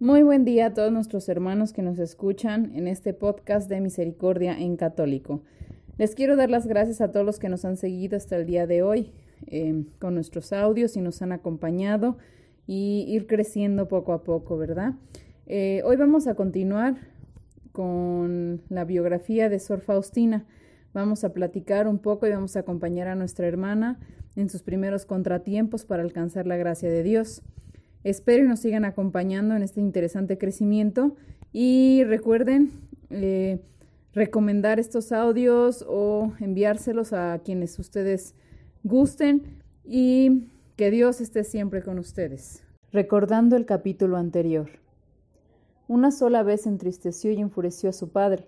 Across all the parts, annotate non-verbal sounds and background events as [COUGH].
Muy buen día a todos nuestros hermanos que nos escuchan en este podcast de Misericordia en Católico. Les quiero dar las gracias a todos los que nos han seguido hasta el día de hoy eh, con nuestros audios y nos han acompañado y ir creciendo poco a poco, ¿verdad? Eh, hoy vamos a continuar con la biografía de Sor Faustina. Vamos a platicar un poco y vamos a acompañar a nuestra hermana en sus primeros contratiempos para alcanzar la gracia de Dios. Espero y nos sigan acompañando en este interesante crecimiento y recuerden eh, recomendar estos audios o enviárselos a quienes ustedes gusten y que Dios esté siempre con ustedes. Recordando el capítulo anterior. Una sola vez entristeció y enfureció a su padre.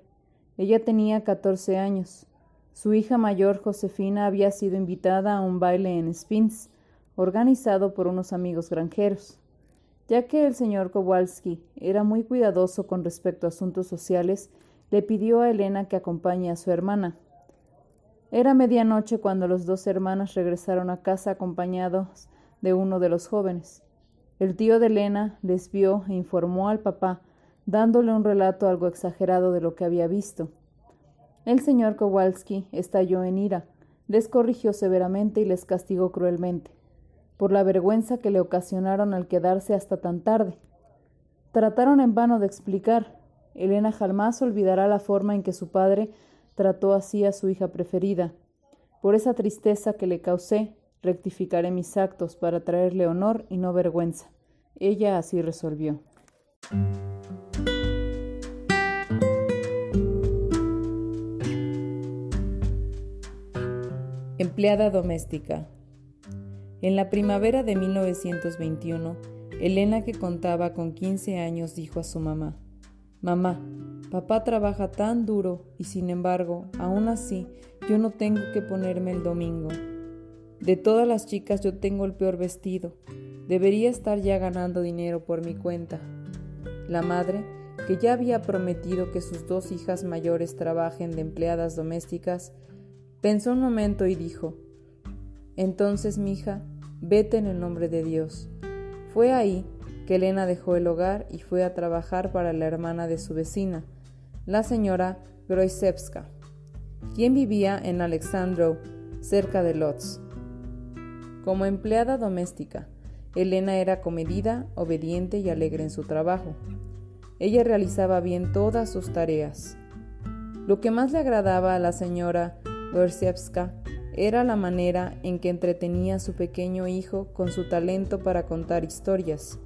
Ella tenía 14 años. Su hija mayor, Josefina, había sido invitada a un baile en Spins, organizado por unos amigos granjeros. Ya que el señor Kowalski era muy cuidadoso con respecto a asuntos sociales, le pidió a Elena que acompañe a su hermana. Era medianoche cuando los dos hermanos regresaron a casa acompañados de uno de los jóvenes. El tío de Elena les vio e informó al papá, dándole un relato algo exagerado de lo que había visto. El señor Kowalski estalló en ira, les corrigió severamente y les castigó cruelmente, por la vergüenza que le ocasionaron al quedarse hasta tan tarde. Trataron en vano de explicar. Elena jamás olvidará la forma en que su padre trató así a su hija preferida. Por esa tristeza que le causé, rectificaré mis actos para traerle honor y no vergüenza. Ella así resolvió. Empleada doméstica. En la primavera de 1921, Elena, que contaba con 15 años, dijo a su mamá, Mamá, papá trabaja tan duro y sin embargo, aún así, yo no tengo que ponerme el domingo. De todas las chicas yo tengo el peor vestido. Debería estar ya ganando dinero por mi cuenta. La madre, que ya había prometido que sus dos hijas mayores trabajen de empleadas domésticas, Pensó un momento y dijo, Entonces, mi hija, vete en el nombre de Dios. Fue ahí que Elena dejó el hogar y fue a trabajar para la hermana de su vecina, la señora Groisevska, quien vivía en Alexandro, cerca de Lodz. Como empleada doméstica, Elena era comedida, obediente y alegre en su trabajo. Ella realizaba bien todas sus tareas. Lo que más le agradaba a la señora Gorsiewska era la manera en que entretenía a su pequeño hijo con su talento para contar historias.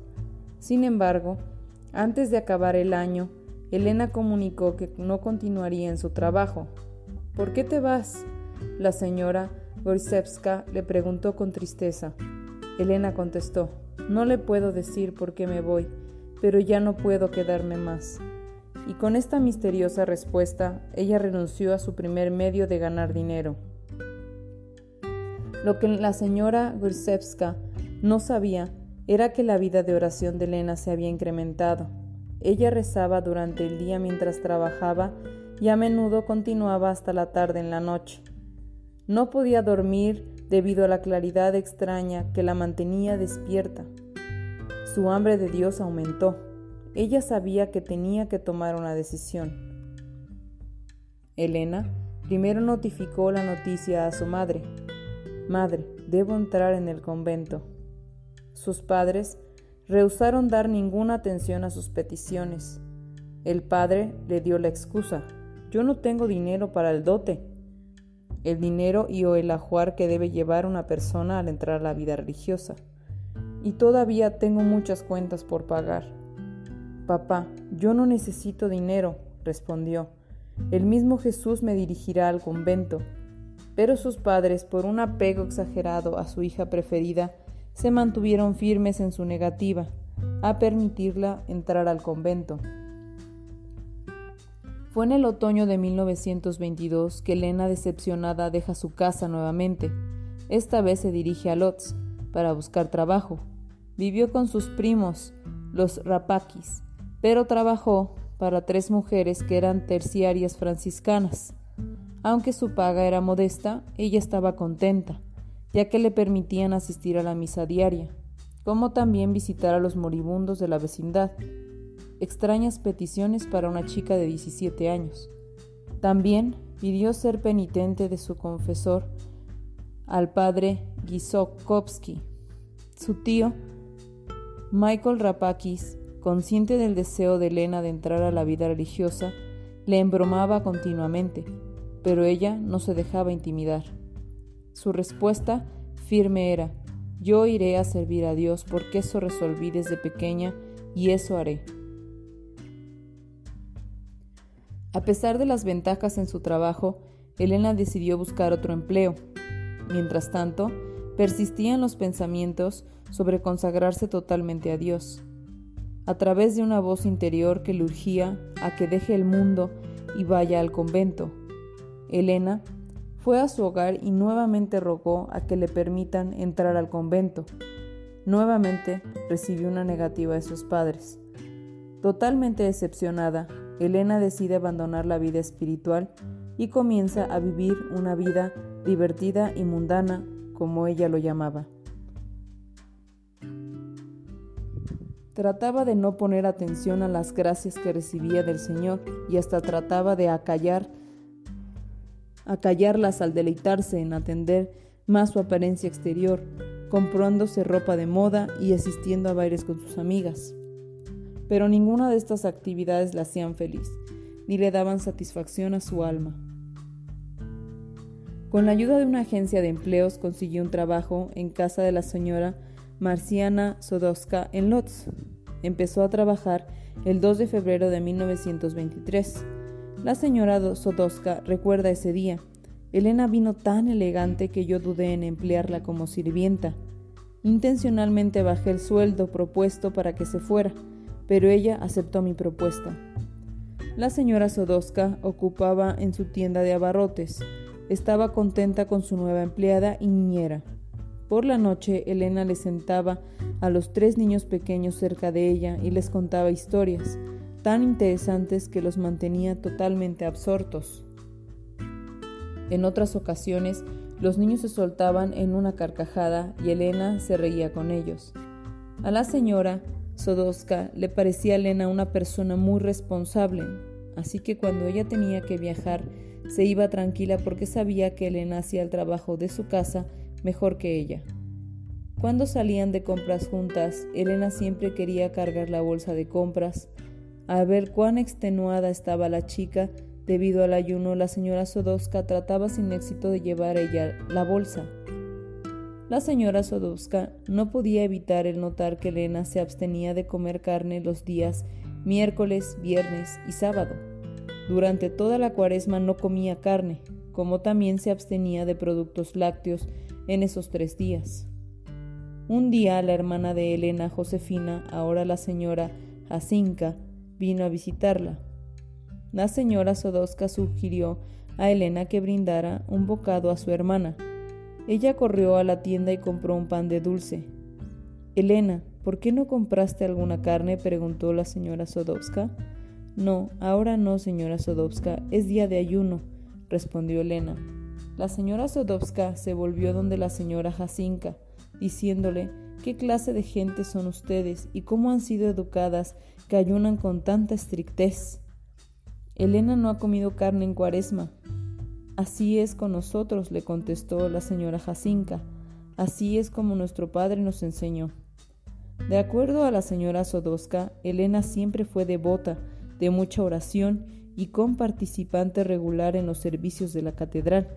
Sin embargo, antes de acabar el año, Elena comunicó que no continuaría en su trabajo. ¿Por qué te vas? La señora Gorsiewska le preguntó con tristeza. Elena contestó, no le puedo decir por qué me voy, pero ya no puedo quedarme más y con esta misteriosa respuesta ella renunció a su primer medio de ganar dinero. Lo que la señora Gursevska no sabía era que la vida de oración de Elena se había incrementado. Ella rezaba durante el día mientras trabajaba y a menudo continuaba hasta la tarde en la noche. No podía dormir debido a la claridad extraña que la mantenía despierta. Su hambre de Dios aumentó. Ella sabía que tenía que tomar una decisión. Elena primero notificó la noticia a su madre. Madre, debo entrar en el convento. Sus padres rehusaron dar ninguna atención a sus peticiones. El padre le dio la excusa. Yo no tengo dinero para el dote. El dinero y o el ajuar que debe llevar una persona al entrar a la vida religiosa. Y todavía tengo muchas cuentas por pagar. Papá, yo no necesito dinero, respondió. El mismo Jesús me dirigirá al convento. Pero sus padres, por un apego exagerado a su hija preferida, se mantuvieron firmes en su negativa, a permitirla entrar al convento. Fue en el otoño de 1922 que Elena, decepcionada, deja su casa nuevamente. Esta vez se dirige a Lotz para buscar trabajo. Vivió con sus primos, los Rapakis, pero trabajó para tres mujeres que eran terciarias franciscanas. Aunque su paga era modesta, ella estaba contenta, ya que le permitían asistir a la misa diaria como también visitar a los moribundos de la vecindad. Extrañas peticiones para una chica de 17 años. También pidió ser penitente de su confesor al padre Gisokovsky. Su tío, Michael Rapakis, consciente del deseo de Elena de entrar a la vida religiosa, le embromaba continuamente, pero ella no se dejaba intimidar. Su respuesta firme era, yo iré a servir a Dios porque eso resolví desde pequeña y eso haré. A pesar de las ventajas en su trabajo, Elena decidió buscar otro empleo. Mientras tanto, persistían los pensamientos sobre consagrarse totalmente a Dios. A través de una voz interior que le urgía a que deje el mundo y vaya al convento, Elena fue a su hogar y nuevamente rogó a que le permitan entrar al convento. Nuevamente recibió una negativa de sus padres. Totalmente decepcionada, Elena decide abandonar la vida espiritual y comienza a vivir una vida divertida y mundana, como ella lo llamaba. Trataba de no poner atención a las gracias que recibía del Señor y hasta trataba de acallar a callarlas al deleitarse en atender más su apariencia exterior, comprándose ropa de moda y asistiendo a bailes con sus amigas. Pero ninguna de estas actividades la hacían feliz, ni le daban satisfacción a su alma. Con la ayuda de una agencia de empleos consiguió un trabajo en casa de la señora Marciana Sodowska en Lotz. Empezó a trabajar el 2 de febrero de 1923 la señora Sodoska recuerda ese día. Elena vino tan elegante que yo dudé en emplearla como sirvienta. Intencionalmente bajé el sueldo propuesto para que se fuera, pero ella aceptó mi propuesta. La señora Sodoska ocupaba en su tienda de abarrotes. Estaba contenta con su nueva empleada y niñera. Por la noche, Elena le sentaba a los tres niños pequeños cerca de ella y les contaba historias tan interesantes que los mantenía totalmente absortos. En otras ocasiones, los niños se soltaban en una carcajada y Elena se reía con ellos. A la señora Sodoska le parecía a Elena una persona muy responsable, así que cuando ella tenía que viajar, se iba tranquila porque sabía que Elena hacía el trabajo de su casa mejor que ella. Cuando salían de compras juntas, Elena siempre quería cargar la bolsa de compras, al ver cuán extenuada estaba la chica debido al ayuno, la señora Sodowska trataba sin éxito de llevar ella la bolsa. La señora Sodowska no podía evitar el notar que Elena se abstenía de comer carne los días miércoles, viernes y sábado. Durante toda la cuaresma no comía carne, como también se abstenía de productos lácteos en esos tres días. Un día la hermana de Elena, Josefina, ahora la señora Jacinca, vino a visitarla. La señora Sodoska sugirió a Elena que brindara un bocado a su hermana. Ella corrió a la tienda y compró un pan de dulce. Elena, ¿por qué no compraste alguna carne? preguntó la señora Sodowska. No, ahora no, señora Sodowska, es día de ayuno, respondió Elena. La señora Sodowska se volvió donde la señora Jacinka, diciéndole ¿Qué clase de gente son ustedes y cómo han sido educadas que ayunan con tanta estrictez? Elena no ha comido carne en cuaresma. Así es con nosotros, le contestó la señora Jacinca. Así es como nuestro padre nos enseñó. De acuerdo a la señora Sodoska, Elena siempre fue devota, de mucha oración y con participante regular en los servicios de la catedral.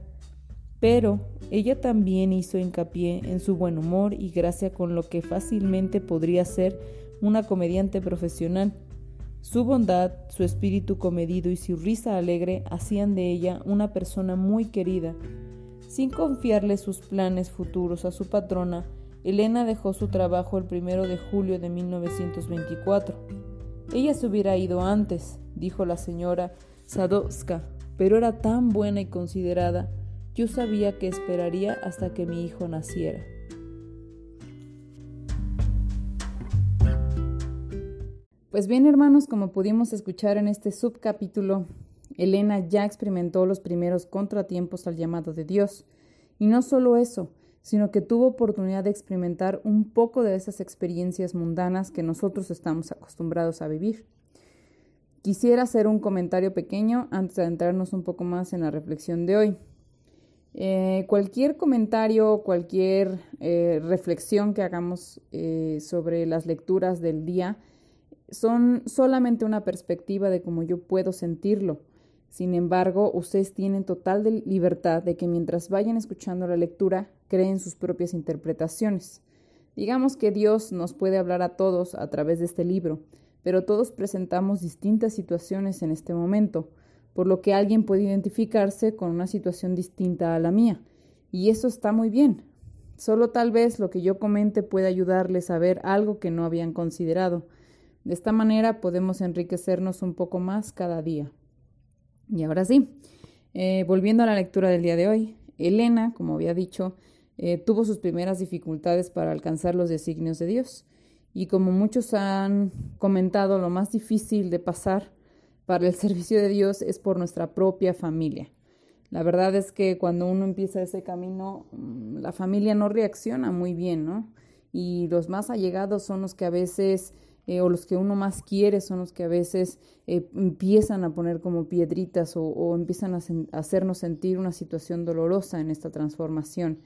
Pero ella también hizo hincapié en su buen humor y gracia con lo que fácilmente podría ser una comediante profesional. Su bondad, su espíritu comedido y su risa alegre hacían de ella una persona muy querida. Sin confiarle sus planes futuros a su patrona, Elena dejó su trabajo el primero de julio de 1924. Ella se hubiera ido antes, dijo la señora Sadowska, pero era tan buena y considerada, yo sabía que esperaría hasta que mi hijo naciera. Pues bien, hermanos, como pudimos escuchar en este subcapítulo, Elena ya experimentó los primeros contratiempos al llamado de Dios. Y no solo eso, sino que tuvo oportunidad de experimentar un poco de esas experiencias mundanas que nosotros estamos acostumbrados a vivir. Quisiera hacer un comentario pequeño antes de adentrarnos un poco más en la reflexión de hoy. Eh, cualquier comentario, cualquier eh, reflexión que hagamos eh, sobre las lecturas del día son solamente una perspectiva de cómo yo puedo sentirlo. Sin embargo, ustedes tienen total libertad de que mientras vayan escuchando la lectura, creen sus propias interpretaciones. Digamos que Dios nos puede hablar a todos a través de este libro, pero todos presentamos distintas situaciones en este momento, por lo que alguien puede identificarse con una situación distinta a la mía. Y eso está muy bien. Solo tal vez lo que yo comente puede ayudarles a ver algo que no habían considerado. De esta manera podemos enriquecernos un poco más cada día. Y ahora sí, eh, volviendo a la lectura del día de hoy, Elena, como había dicho, eh, tuvo sus primeras dificultades para alcanzar los designios de Dios. Y como muchos han comentado, lo más difícil de pasar para el [LAUGHS] servicio de Dios es por nuestra propia familia. La verdad es que cuando uno empieza ese camino, mm, la familia no reacciona muy bien, ¿no? Y los más allegados son los que a veces eh, o los que uno más quiere son los que a veces eh, empiezan a poner como piedritas o, empiezan a, hacernos sentir una situación dolorosa en esta transformación.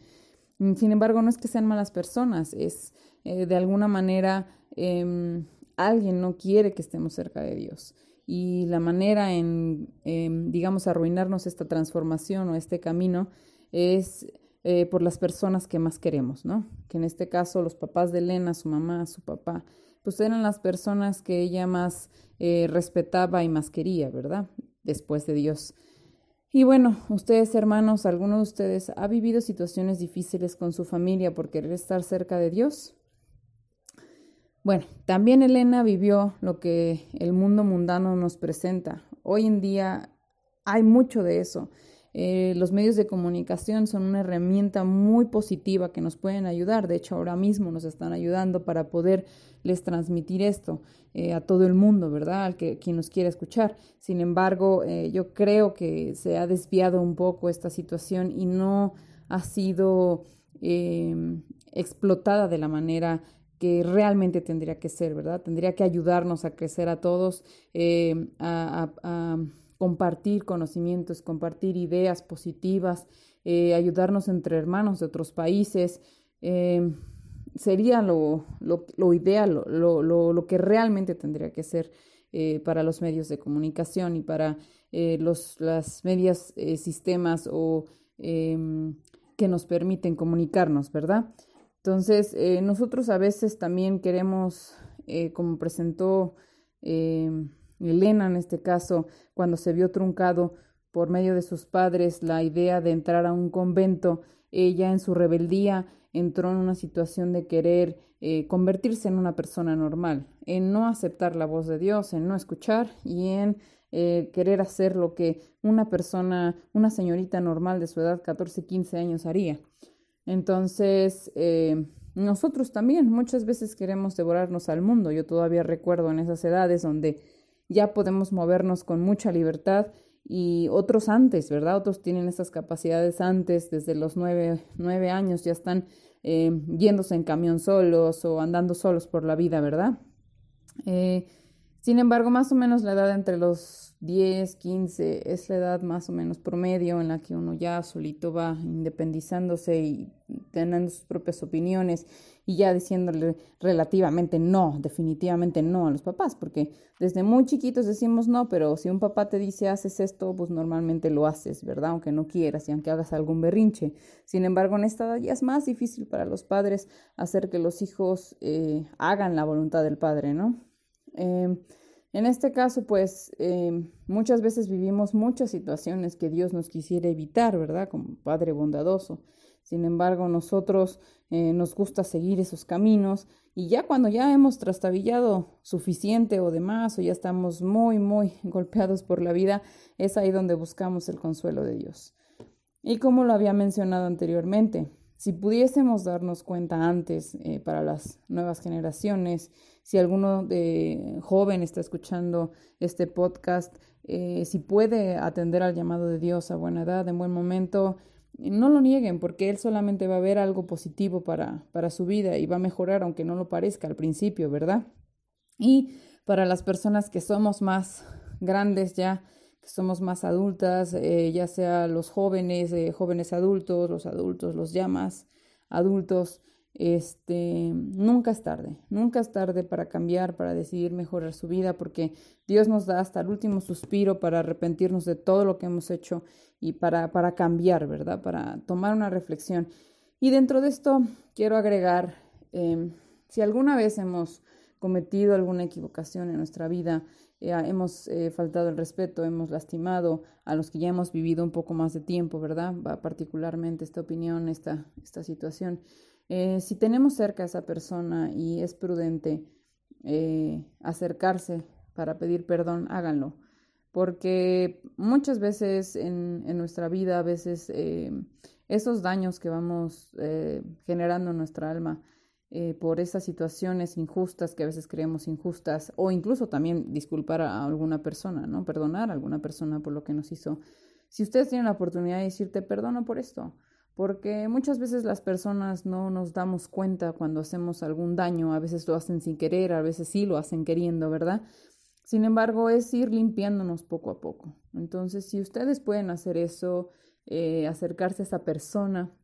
Mm, sin embargo, no es que sean malas personas, es eh, de alguna manera em, alguien no quiere que estemos cerca de Dios. Y la manera en, em, digamos, arruinarnos esta transformación o este camino es por las personas que más queremos, ¿no? Que en este caso los papás de Elena, su mamá, su papá, pues eran las personas que ella más eh, respetaba y más quería, ¿verdad? Después de Dios. Y bueno, ustedes hermanos, ¿alguno de ustedes ha vivido situaciones difíciles con su familia por querer estar cerca de Dios? Bueno, también Elena vivió lo que el mundo mundano nos presenta. Hoy en día hay mucho de eso. Eh, los medios de comunicación son una herramienta muy positiva que nos pueden ayudar. De hecho, ahora mismo nos están ayudando para poderles transmitir esto eh, a todo el mundo, ¿verdad? Al que quien nos quiera escuchar. Sin embargo, eh, yo creo que se ha desviado un poco esta situación y no ha sido explotada de la manera que realmente tendría que ser, ¿verdad? Tendría que ayudarnos a crecer a todos, a compartir conocimientos, compartir ideas positivas, eh, ayudarnos entre hermanos de otros países. Eh, sería lo, lo, ideal, lo, lo, que realmente tendría que ser eh, para los medios de comunicación y para los las medias sistemas o em, que nos permiten comunicarnos, ¿verdad? Entonces, nosotros a veces también queremos, como presentó em, Elena, en este caso, cuando se vio truncado por medio de sus padres la idea de entrar a un convento, ella en su rebeldía entró en una situación de querer eh, convertirse en una persona normal, en no aceptar la voz de Dios, en no escuchar y en eh, querer hacer lo que una persona, una señorita normal de su edad, 14, 15 años, haría. Entonces, eh, nosotros también muchas veces queremos devorarnos al mundo. Yo todavía recuerdo en esas edades donde ya podemos movernos con mucha libertad y otros antes, ¿verdad? Otros tienen esas capacidades antes, desde los nueve, nueve años ya están eh, yéndose en camión solos o andando solos por la vida, ¿verdad? Eh, sin embargo, más o menos la edad entre los 10, 15 es la edad más o menos promedio en la que uno ya solito va independizándose y teniendo sus propias opiniones y ya diciéndole relativamente no, definitivamente no a los papás, porque desde muy chiquitos decimos no, pero si un papá te dice haces esto, pues normalmente lo haces, ¿verdad? Aunque no quieras y aunque hagas algún berrinche. Sin embargo, en esta edad ya es más difícil para los padres hacer que los hijos eh, hagan la voluntad del padre, ¿no? Em, en este caso, pues em, muchas veces vivimos muchas situaciones que Dios nos quisiera evitar, ¿verdad? Como Padre bondadoso. Sin embargo, nosotros eh, nos gusta seguir esos caminos y ya cuando ya hemos trastabillado suficiente o demás o ya estamos muy, muy [LAUGHS] golpeados por la vida, es ahí donde buscamos el consuelo de Dios. Y como lo había mencionado anteriormente, si pudiésemos darnos cuenta antes eh, para las nuevas generaciones, si alguno de joven está escuchando este podcast, eh, si puede atender al llamado de Dios a buena edad, en buen momento, no lo nieguen porque Él solamente va a ver algo positivo para, para su vida y va a mejorar aunque no lo parezca al principio, ¿verdad? Y para las personas que somos más grandes ya, que somos más adultas, eh, ya sea los jóvenes, eh, jóvenes adultos, los adultos, los llamas adultos, este, nunca es tarde, nunca es tarde para cambiar, para decidir mejorar su vida, porque Dios nos da hasta el último suspiro para arrepentirnos de todo lo que hemos hecho y para, para cambiar, ¿verdad? Para tomar una reflexión. Y dentro de esto quiero agregar, em, si alguna vez hemos cometido alguna equivocación en nuestra vida, eh, hemos eh, faltado el respeto, hemos lastimado a los que ya hemos vivido un poco más de tiempo, ¿verdad? Particularmente esta opinión, esta, esta situación. Eh, si tenemos cerca a esa persona y es prudente acercarse para pedir perdón, háganlo. Porque muchas veces en, en nuestra vida, a veces esos daños que vamos generando en nuestra alma, eh, por esas situaciones injustas que a veces creemos injustas o incluso también disculpar a alguna persona, ¿no? Perdonar a alguna persona por lo que nos hizo. Si ustedes tienen la oportunidad de decirte perdono por esto, porque muchas veces las personas no nos damos cuenta cuando hacemos algún daño, a veces lo hacen sin querer, a veces sí lo hacen queriendo, ¿verdad? Sin embargo, es ir limpiándonos poco a poco. Entonces, si ustedes pueden hacer eso, eh, acercarse a esa persona,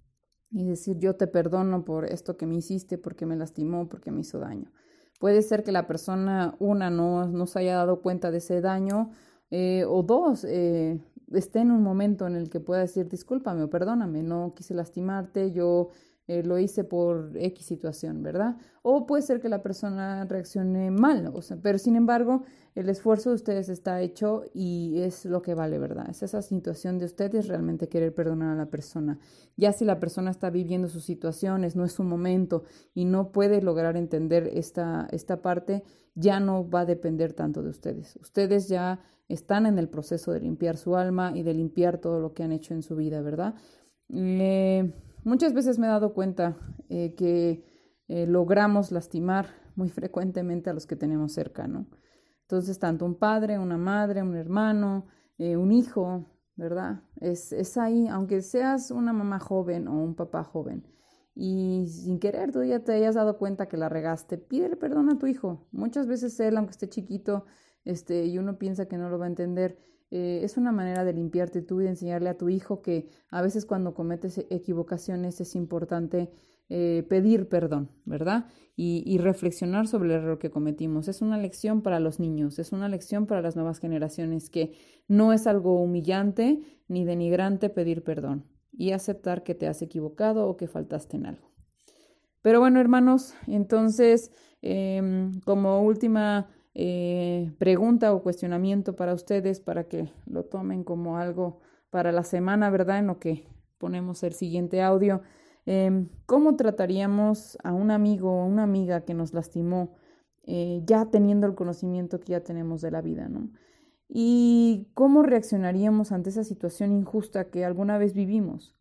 y decir yo te perdono por esto que me hiciste, porque me lastimó, porque me hizo daño. Puede ser que la persona, una, no, no se haya dado cuenta de ese daño, eh, o dos, eh, esté en un momento en el que pueda decir discúlpame o perdóname, no quise lastimarte, yo eh, lo hice por X situación, ¿verdad? O puede ser que la persona reaccione mal, o sea, pero sin embargo, el esfuerzo de ustedes está hecho y es lo que vale, ¿verdad? Es esa situación de ustedes realmente querer perdonar a la persona. Ya si la persona está viviendo sus situaciones, no es su momento y no puede lograr entender esta, esta parte, ya no va a depender tanto de ustedes. Ustedes ya están en el proceso de limpiar su alma y de limpiar todo lo que han hecho en su vida, ¿verdad? Eh, Muchas veces me he dado cuenta eh, que eh, logramos lastimar muy frecuentemente a los que tenemos cerca, ¿no? Entonces, tanto un padre, una madre, un hermano, eh, un hijo, ¿verdad? Es, es ahí, aunque seas una mamá joven o un papá joven, y sin querer tú ya te hayas dado cuenta que la regaste, pídele perdón a tu hijo. Muchas veces él, aunque esté chiquito, este, y uno piensa que no lo va a entender, eh, es una manera de limpiarte tú y de enseñarle a tu hijo que a veces cuando cometes equivocaciones es importante eh, pedir perdón, ¿verdad? Y, y, reflexionar sobre el error que cometimos. Es una lección para los niños, es una lección para las nuevas generaciones que no es algo humillante ni denigrante pedir perdón y aceptar que te has equivocado o que faltaste en algo. Pero bueno, hermanos, entonces, em, como última eh, pregunta o cuestionamiento para ustedes para que lo tomen como algo para la semana, ¿verdad? En lo que ponemos el siguiente audio. Em, ¿Cómo trataríamos a un amigo o una amiga que nos lastimó eh, ya teniendo el conocimiento que ya tenemos de la vida, ¿no? ¿Y cómo reaccionaríamos ante esa situación injusta que alguna vez vivimos?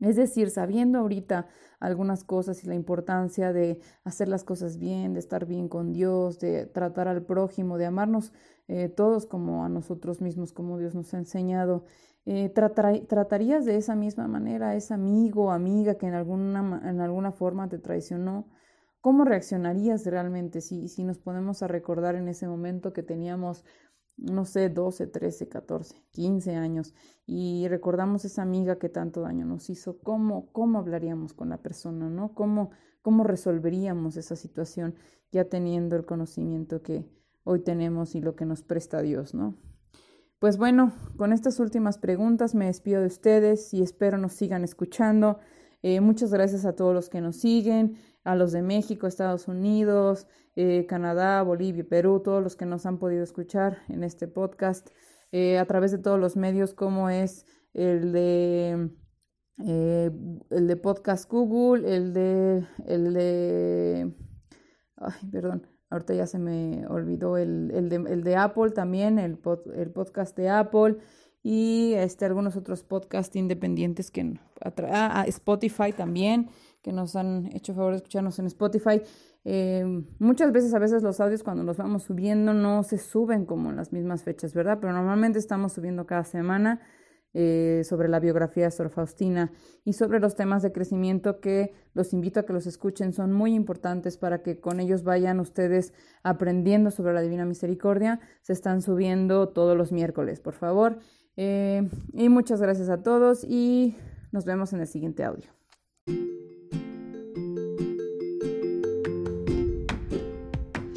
Es decir, sabiendo ahorita algunas cosas y la importancia de hacer las cosas bien, de estar bien con Dios, de tratar al prójimo, de amarnos eh, todos como a nosotros mismos, como Dios nos ha enseñado, eh, ¿tratarías de esa misma manera a ese amigo o amiga que en alguna, en alguna forma te traicionó? ¿Cómo reaccionarías realmente si, si nos ponemos a recordar en ese momento que teníamos no sé, 12, 13, 14, 15 años y recordamos esa amiga que tanto daño nos hizo, ¿cómo, cómo hablaríamos con la persona, ¿no? ¿Cómo, ¿Cómo resolveríamos esa situación ya teniendo el conocimiento que hoy tenemos y lo que nos presta Dios, ¿no? Pues bueno, con estas últimas preguntas me despido de ustedes y espero nos sigan escuchando. Eh, muchas gracias a todos los que nos siguen, a los de México, Estados Unidos, eh, Canadá, Bolivia, Perú, todos los que nos han podido escuchar en este podcast eh, a través de todos los medios como es el de eh, el de Podcast Google, el de, el de, ay, perdón, ahorita ya se me olvidó el, el, de, el de, Apple también, el, el podcast de Apple y este, algunos otros podcasts independientes que Spotify también, que nos han hecho favor de escucharnos en Spotify. Eh, muchas veces, a veces los audios cuando los vamos subiendo no se suben como en las mismas fechas, ¿verdad? Pero normalmente estamos subiendo cada semana. Eh, sobre la biografía de Sor Faustina y sobre los temas de crecimiento que los invito a que los escuchen. Son muy importantes para que con ellos vayan ustedes aprendiendo sobre la Divina Misericordia. Se están subiendo todos los miércoles, por favor. Eh, y muchas gracias a todos y nos vemos en el siguiente audio.